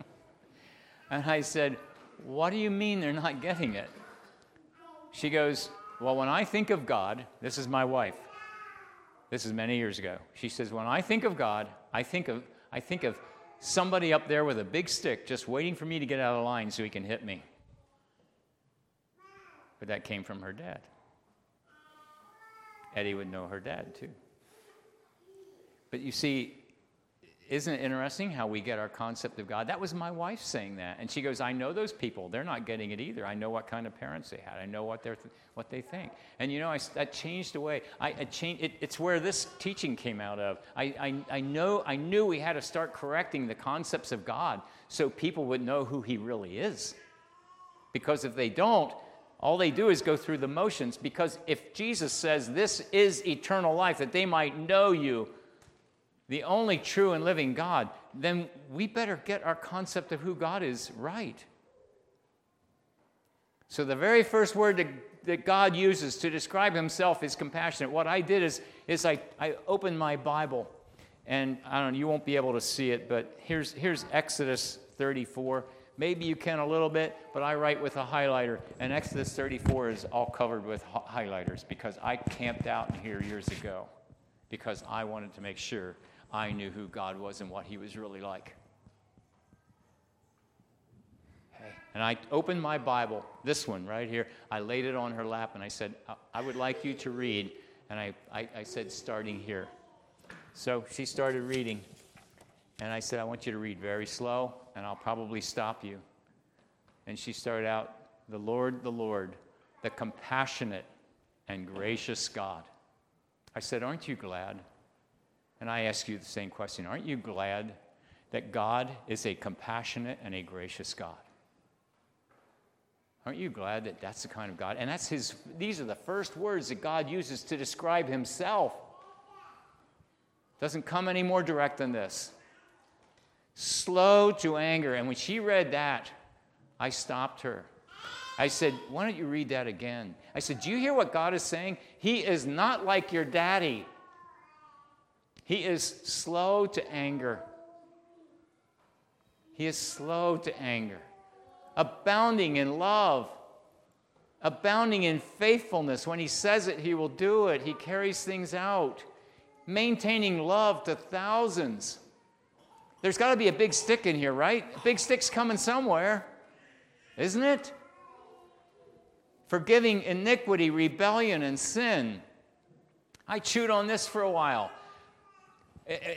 and I said, What do you mean they're not getting it? She goes, Well, when I think of God, this is my wife. This is many years ago. She says, When I think of God, I think of, I think of somebody up there with a big stick just waiting for me to get out of line so he can hit me. But that came from her dad. Eddie would know her dad too. But you see, isn't it interesting how we get our concept of God? That was my wife saying that. And she goes, I know those people. They're not getting it either. I know what kind of parents they had. I know what, they're th- what they think. And you know, I, that changed the way. I, I changed, it, it's where this teaching came out of. I, I, I, know, I knew we had to start correcting the concepts of God so people would know who He really is. Because if they don't, all they do is go through the motions. Because if Jesus says, This is eternal life, that they might know you, the only true and living God, then we better get our concept of who God is right. So, the very first word that, God uses to describe himself is compassionate. What I did is, is I, I opened my Bible, and I don't know, you won't be able to see it, but here's, here's Exodus 34. Maybe you can a little bit, but I write with a highlighter. And Exodus 34 is all covered with highlighters because I camped out in here years ago because I wanted to make sure I knew who God was and what He was really like. And I opened my Bible, this one right here. I laid it on her lap and I said, I would like you to read. And I, I, I said, starting here. So she started reading. And I said, I want you to read very slow, and I'll probably stop you. And she started out, The Lord, the Lord, the compassionate and gracious God. I said, Aren't you glad? And I ask you the same question Aren't you glad that God is a compassionate and a gracious God? Aren't you glad that that's the kind of God? And that's his, these are the first words that God uses to describe himself. Doesn't come any more direct than this. Slow to anger. And when she read that, I stopped her. I said, Why don't you read that again? I said, Do you hear what God is saying? He is not like your daddy. He is slow to anger. He is slow to anger, abounding in love, abounding in faithfulness. When he says it, he will do it. He carries things out, maintaining love to thousands. There's got to be a big stick in here, right? A big stick's coming somewhere, isn't it? Forgiving iniquity, rebellion, and sin. I chewed on this for a while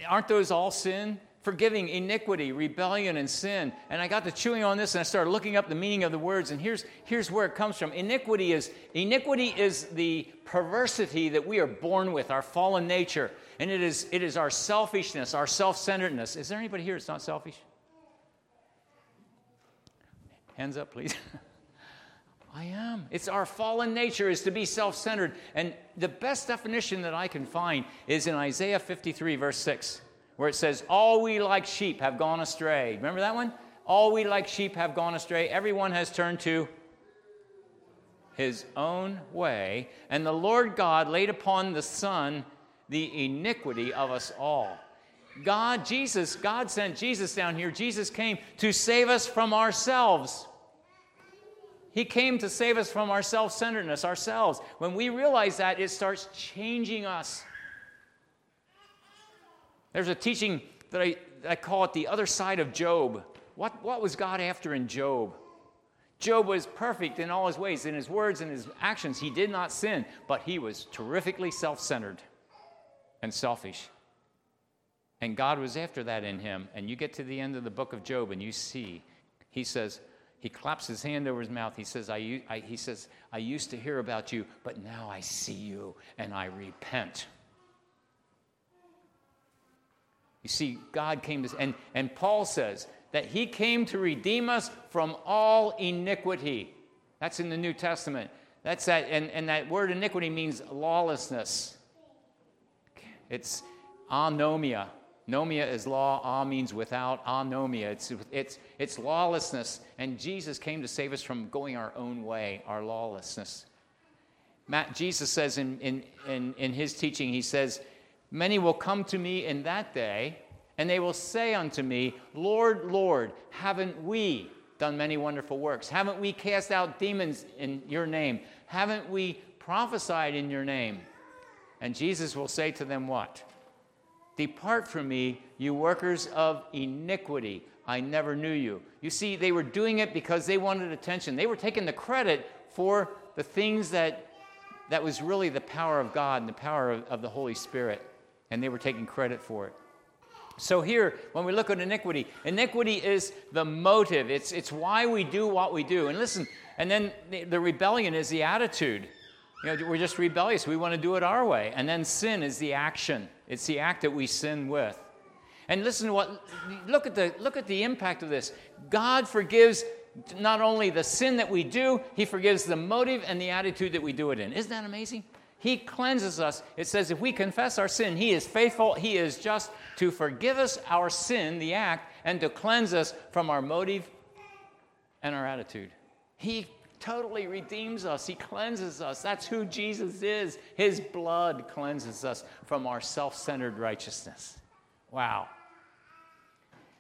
Aren't those all sin? Forgiving iniquity, rebellion, and sin. And I got to chewing on this and I started looking up the meaning of the words, and here's, here's where it comes from. Iniquity is iniquity is the perversity that we are born with, our fallen nature. And it is, it is our selfishness, our self-centeredness. Is there anybody here that's not selfish? Hands up, please. I am. It's our fallen nature is to be self centered. And the best definition that I can find is in Isaiah 53, verse 6, where it says, All we like sheep have gone astray. Remember that one? All we like sheep have gone astray. Everyone has turned to his own way. And the Lord God laid upon the Son the iniquity of us all. God, Jesus, God sent Jesus down here. Jesus came to save us from ourselves. He came to save us from our self centeredness, ourselves. When we realize that, it starts changing us. There's a teaching that I, I call it the other side of Job. What, what was God after in Job? Job was perfect in all his ways, in his words and his actions. He did not sin, but he was terrifically self centered and selfish. And God was after that in him. And you get to the end of the book of Job and you see, he says, he claps his hand over his mouth. He says, I, I, he says, I used to hear about you, but now I see you and I repent. You see, God came to, and, and Paul says that he came to redeem us from all iniquity. That's in the New Testament. That's that, and, and that word iniquity means lawlessness. It's anomia. Nomia is law, a means without, anomia. It's, it's, it's lawlessness. And Jesus came to save us from going our own way, our lawlessness. Matt, Jesus says in, in, in, in his teaching, he says, Many will come to me in that day, and they will say unto me, Lord, Lord, haven't we done many wonderful works? Haven't we cast out demons in your name? Haven't we prophesied in your name? And Jesus will say to them, What? Depart from me, you workers of iniquity. I never knew you. You see, they were doing it because they wanted attention. They were taking the credit for the things that, that was really the power of God and the power of, of the Holy Spirit. And they were taking credit for it. So, here, when we look at iniquity, iniquity is the motive. It's, it's why we do what we do. And listen, and then the, the rebellion is the attitude. You know, we're just rebellious. We want to do it our way. And then sin is the action. It's the act that we sin with. And listen to what look at the look at the impact of this. God forgives not only the sin that we do, he forgives the motive and the attitude that we do it in. Isn't that amazing? He cleanses us. It says if we confess our sin, he is faithful, he is just to forgive us our sin, the act, and to cleanse us from our motive and our attitude. He totally redeems us. He cleanses us. That's who Jesus is. His blood cleanses us from our self centered righteousness. Wow.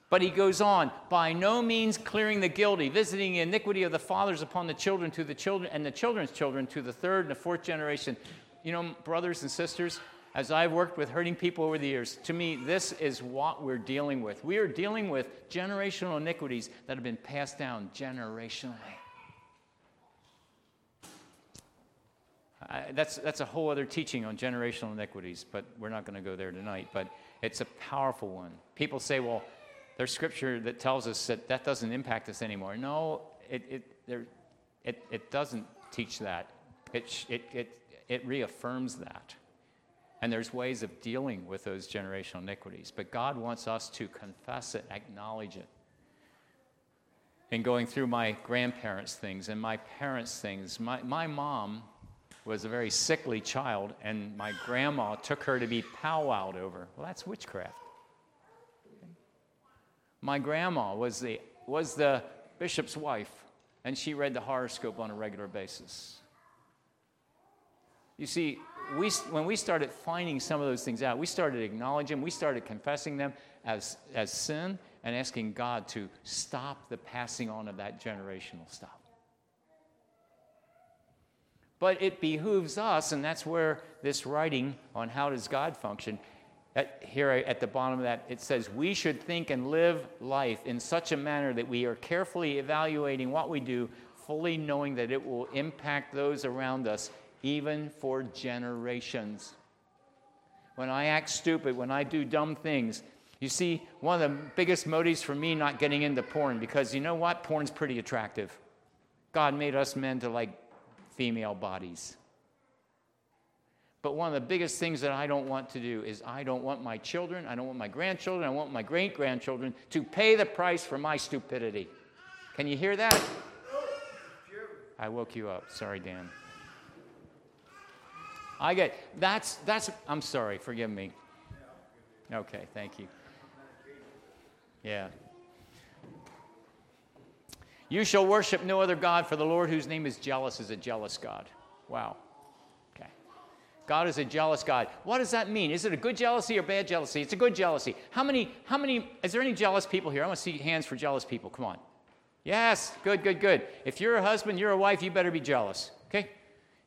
But he goes on, by no means clearing the guilty, visiting the iniquity of the fathers upon the children to the children and the children's children to the third and the fourth generation. You know, brothers and sisters, as I've worked with hurting people over the years, to me, this is what we're dealing with. We are dealing with generational iniquities that have been passed down generationally. That's, that's a whole other teaching on generational iniquities, but we're not going to go there tonight. But it's a powerful one. People say, well, there's scripture that tells us that that doesn't impact us anymore. No, it, it, there, it, it doesn't teach that. It, it, it, it reaffirms that. And there's ways of dealing with those generational iniquities. But God wants us to confess it, acknowledge it. In going through my grandparents' things and my parents' things, my, my mom was a very sickly child, and my grandma took her to be powwowed over. Well, that's witchcraft. My grandma was the, was the bishop's wife, and she read the horoscope on a regular basis. You see, we, when we started finding some of those things out, we started acknowledging, we started confessing them as, as sin and asking God to stop the passing on of that generational stuff. But it behooves us, and that's where this writing on how does God function, at, here at the bottom of that, it says, We should think and live life in such a manner that we are carefully evaluating what we do, fully knowing that it will impact those around us, even for generations. when I act stupid, when I do dumb things. You see, one of the biggest motives for me not getting into porn, because you know what? Porn's pretty attractive. God made us men to like female bodies. But one of the biggest things that I don't want to do is I don't want my children, I don't want my grandchildren, I want my great grandchildren to pay the price for my stupidity. Can you hear that? I woke you up. Sorry, Dan. I get that's that's I'm sorry, forgive me. Okay, thank you. Yeah. You shall worship no other God, for the Lord whose name is jealous is a jealous God. Wow. Okay. God is a jealous God. What does that mean? Is it a good jealousy or bad jealousy? It's a good jealousy. How many, how many, is there any jealous people here? I want to see hands for jealous people. Come on. Yes, good, good, good. If you're a husband, you're a wife, you better be jealous. Okay?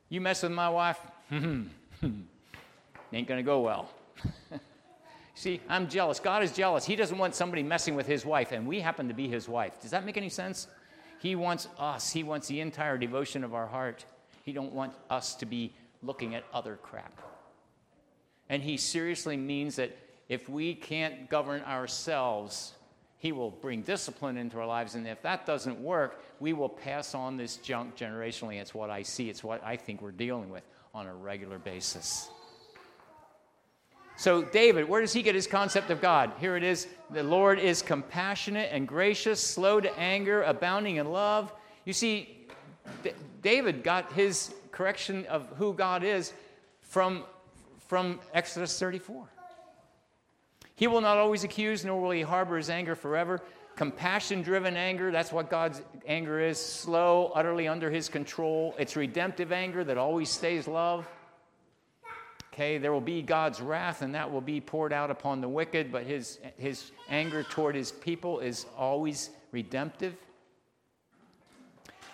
You mess with my wife, ain't gonna go well. See, I'm jealous. God is jealous. He doesn't want somebody messing with his wife, and we happen to be his wife. Does that make any sense? He wants us. He wants the entire devotion of our heart. He don't want us to be looking at other crap. And he seriously means that if we can't govern ourselves, he will bring discipline into our lives. And if that doesn't work, we will pass on this junk generationally. It's what I see, it's what I think we're dealing with on a regular basis. So, David, where does he get his concept of God? Here it is The Lord is compassionate and gracious, slow to anger, abounding in love. You see, D- David got his correction of who God is from, from Exodus 34. He will not always accuse, nor will he harbor his anger forever. Compassion driven anger, that's what God's anger is. Slow, utterly under his control. It's redemptive anger that always stays love. Okay, there will be God's wrath, and that will be poured out upon the wicked, but his, his anger toward his people is always redemptive.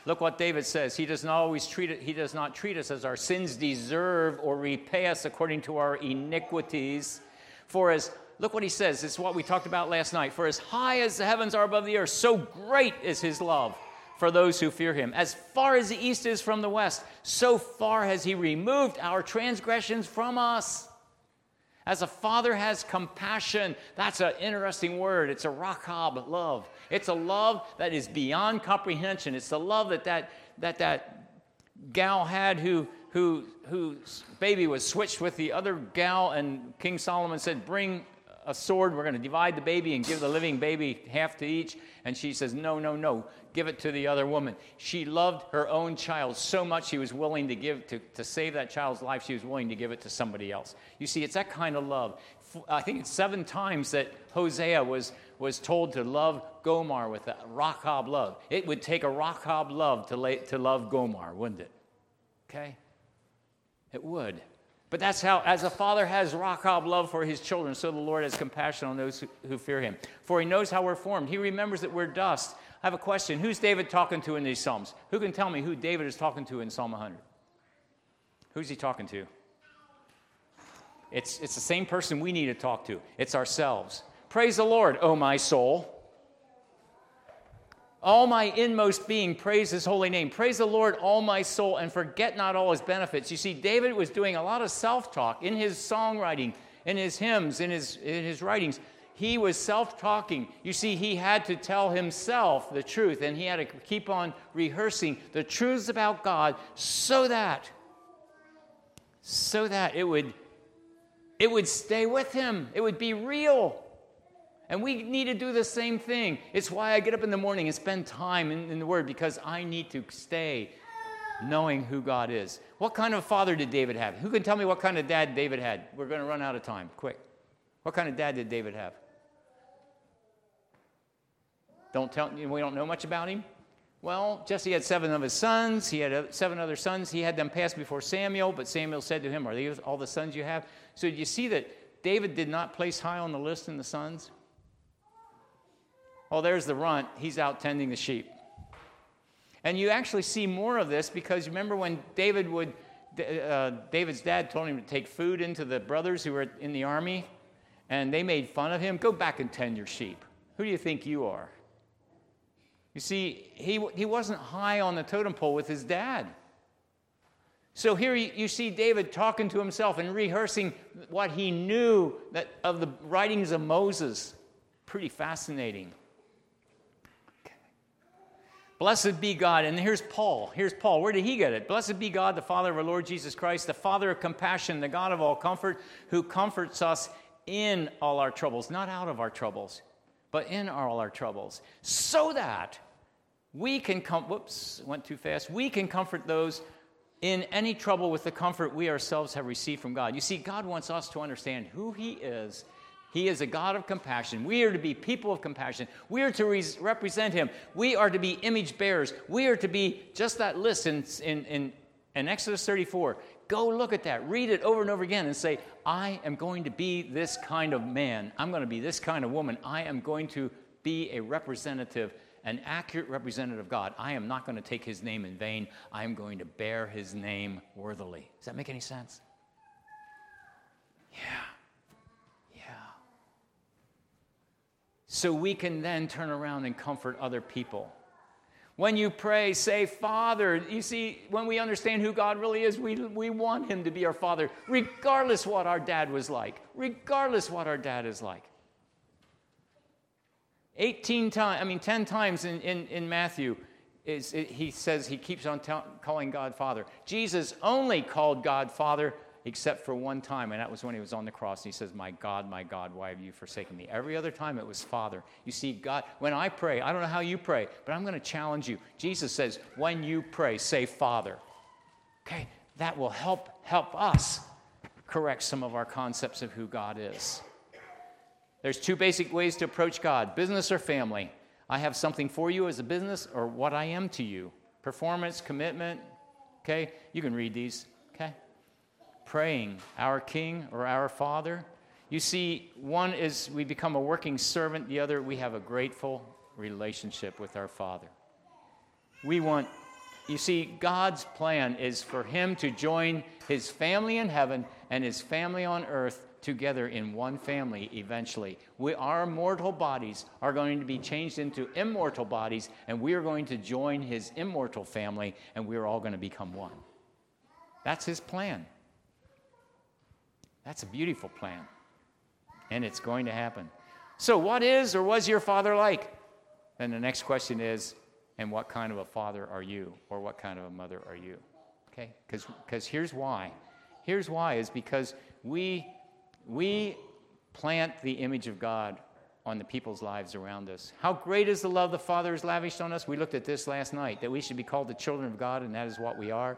Look what David says. He does not always treat it, he does not treat us as our sins deserve or repay us according to our iniquities. For as look what he says, it's what we talked about last night. For as high as the heavens are above the earth, so great is his love for those who fear him. As far as the east is from the west, so far has he removed our transgressions from us. As a father has compassion, that's an interesting word. It's a racham love. It's a love that is beyond comprehension. It's the love that that, that, that gal had who, who, whose baby was switched with the other gal, and King Solomon said, Bring a sword. We're going to divide the baby and give the living baby half to each. And she says, No, no, no give it to the other woman. She loved her own child so much she was willing to give, to, to save that child's life, she was willing to give it to somebody else. You see, it's that kind of love. I think it's seven times that Hosea was, was told to love Gomer with a Racham love. It would take a Racham love to, lay, to love Gomer, wouldn't it? Okay? It would. But that's how, as a father has Racham love for his children, so the Lord has compassion on those who, who fear him. For he knows how we're formed. He remembers that we're dust. I have a question. Who's David talking to in these Psalms? Who can tell me who David is talking to in Psalm 100? Who's he talking to? It's, it's the same person we need to talk to. It's ourselves. Praise the Lord, O my soul. All my inmost being, praise his holy name. Praise the Lord, all my soul, and forget not all his benefits. You see, David was doing a lot of self talk in his songwriting, in his hymns, in his, in his writings he was self talking. You see, he had to tell himself the truth, and he had to keep on rehearsing the truths about God so that, so that it would, it would stay with him, it would be real. And we need to do the same thing. It's why I get up in the morning and spend time in, in the Word because I need to stay knowing who God is. What kind of father did David have? Who can tell me what kind of dad David had? We're going to run out of time. Quick. What kind of dad did David have? Don't tell, we don't know much about him. Well, Jesse had seven of his sons. He had uh, seven other sons. He had them pass before Samuel, but Samuel said to him, Are these all the sons you have? So you see that David did not place high on the list in the sons? Oh, there's the runt. He's out tending the sheep. And you actually see more of this because you remember when David would, uh, David's dad told him to take food into the brothers who were in the army, and they made fun of him. Go back and tend your sheep. Who do you think you are? You see, he, he wasn't high on the totem pole with his dad. So here you, see David talking to himself and rehearsing what he knew that of the writings of Moses. Pretty fascinating. Blessed be God. And here's Paul. Here's Paul. Where did he get it? Blessed be God, the Father of our Lord Jesus Christ, the Father of compassion, the God of all comfort, who comforts us in all our troubles, not out of our troubles, but in all our troubles, so that we can come. Whoops, went too fast. We can comfort those in any trouble with the comfort we ourselves have received from God. You see, God wants us to understand who He is. He is a God of compassion. We are to be people of compassion. We are to re- represent Him. We are to be image bearers. We are to be just that list in, in, in, in Exodus 34. Go look at that, read it over and over again, and say, I am going to be this kind of man. I'm going to be this kind of woman. I am going to be a representative an accurate representative of God. I am not going to take his name in vain. I am going to bear his name worthily. Does that make any sense? Yeah. Yeah. So we can then turn around and comfort other people. When you pray, say, Father. You see, when we understand who God really is, we, we want Him to be our Father, regardless what our dad was like, regardless what our dad is like. 18 times, I mean, 10 times in, in, in Matthew, is, it, he says he keeps on t- calling God Father. Jesus only called God Father except for one time, and that was when he was on the cross. And he says, My God, my God, why have you forsaken me? Every other time it was Father. You see, God, when I pray, I don't know how you pray, but I'm going to challenge you. Jesus says, When you pray, say Father. Okay, that will help help us correct some of our concepts of who God is. There's two basic ways to approach God business or family. I have something for you as a business or what I am to you. Performance, commitment. Okay? You can read these. Okay? Praying, our King or our Father. You see, one is we become a working servant, the other, we have a grateful relationship with our Father. We want, you see, God's plan is for Him to join His family in heaven and His family on earth together in one family eventually. We, our mortal bodies are going to be changed into immortal bodies, and we are going to join his immortal family, and we're all going to become one. That's his plan. That's a beautiful plan. And it's going to happen. So, what is or was your father like? Then the next question is, and what kind of a father are you? Or what kind of a mother are you? Okay? Because here's why. Here's why is because we we plant the image of God on the people's lives around us. How great is the love the Father has lavished on us? We looked at this last night that we should be called the children of God, and that is what we are.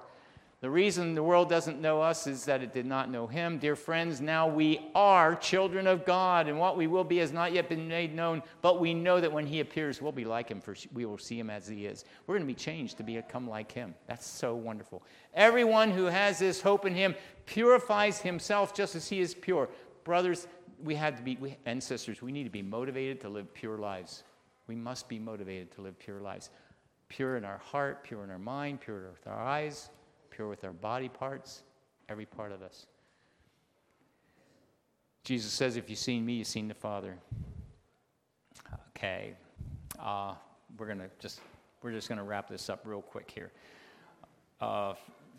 The reason the world doesn't know us is that it did not know Him. Dear friends, now we are children of God, and what we will be has not yet been made known, but we know that when He appears, we'll be like Him, for we will see Him as He is. We're going to be changed to become like Him. That's so wonderful. Everyone who has this hope in Him purifies himself just as He is pure. Brothers, we had to be, we, and sisters, we need to be motivated to live pure lives. We must be motivated to live pure lives. Pure in our heart, pure in our mind, pure with our eyes, with our body parts, every part of us. Jesus says, If you've seen me, you've seen the Father. Okay. Uh, we're to just we're just going to wrap this up real quick here. Uh,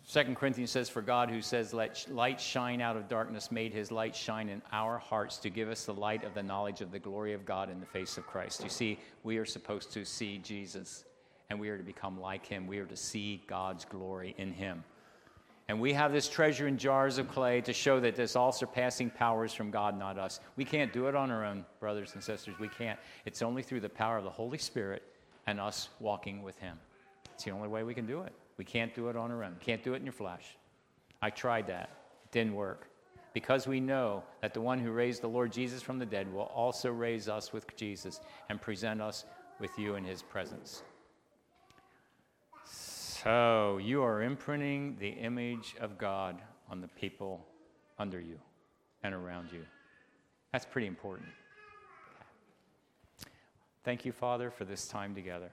Second Corinthians says, For God, who says, Let light shine out of darkness, made his light shine in our hearts to give us the light of the knowledge of the glory of God in the face of Christ. You see, we are supposed to see Jesus, and we are to become like him. We are to see God's glory in him. And we have this treasure in jars of clay to show that this all surpassing power is from God, not us. We can't do it on our own, brothers and sisters. We can't. It's only through the power of the Holy Spirit and us walking with him. It's the only way we can do it. We can't do it on our own. Can't do it in your flesh. I tried that. It didn't work. Because we know that the one who raised the Lord Jesus from the dead will also raise us with Jesus and present us with you in his presence. So you are imprinting the image of God on the people under you and around you. That's pretty important. Thank you, Father, for this time together.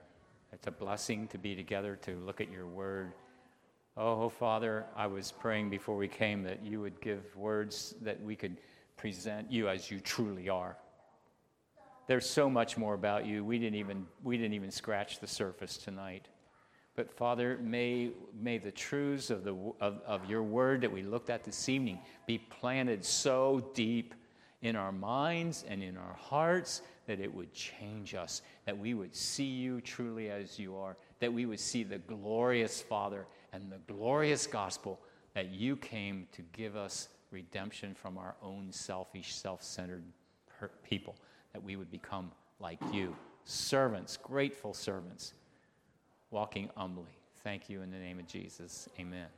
It's a blessing to be together to look at your word. Oh, Father, I was praying before we came that you would give words that we could present you as you truly are. There's so much more about you. We didn't even, we didn't even scratch the surface tonight. But Father, may, may the truths of, the, of, of your word that we looked at this evening be planted so deep in our minds and in our hearts that it would change us, that we would see you truly as you are, that we would see the glorious Father and the glorious gospel that you came to give us redemption from our own selfish, self centered people, that we would become like you, servants, grateful servants, walking humbly. Thank you in the name of Jesus. Amen.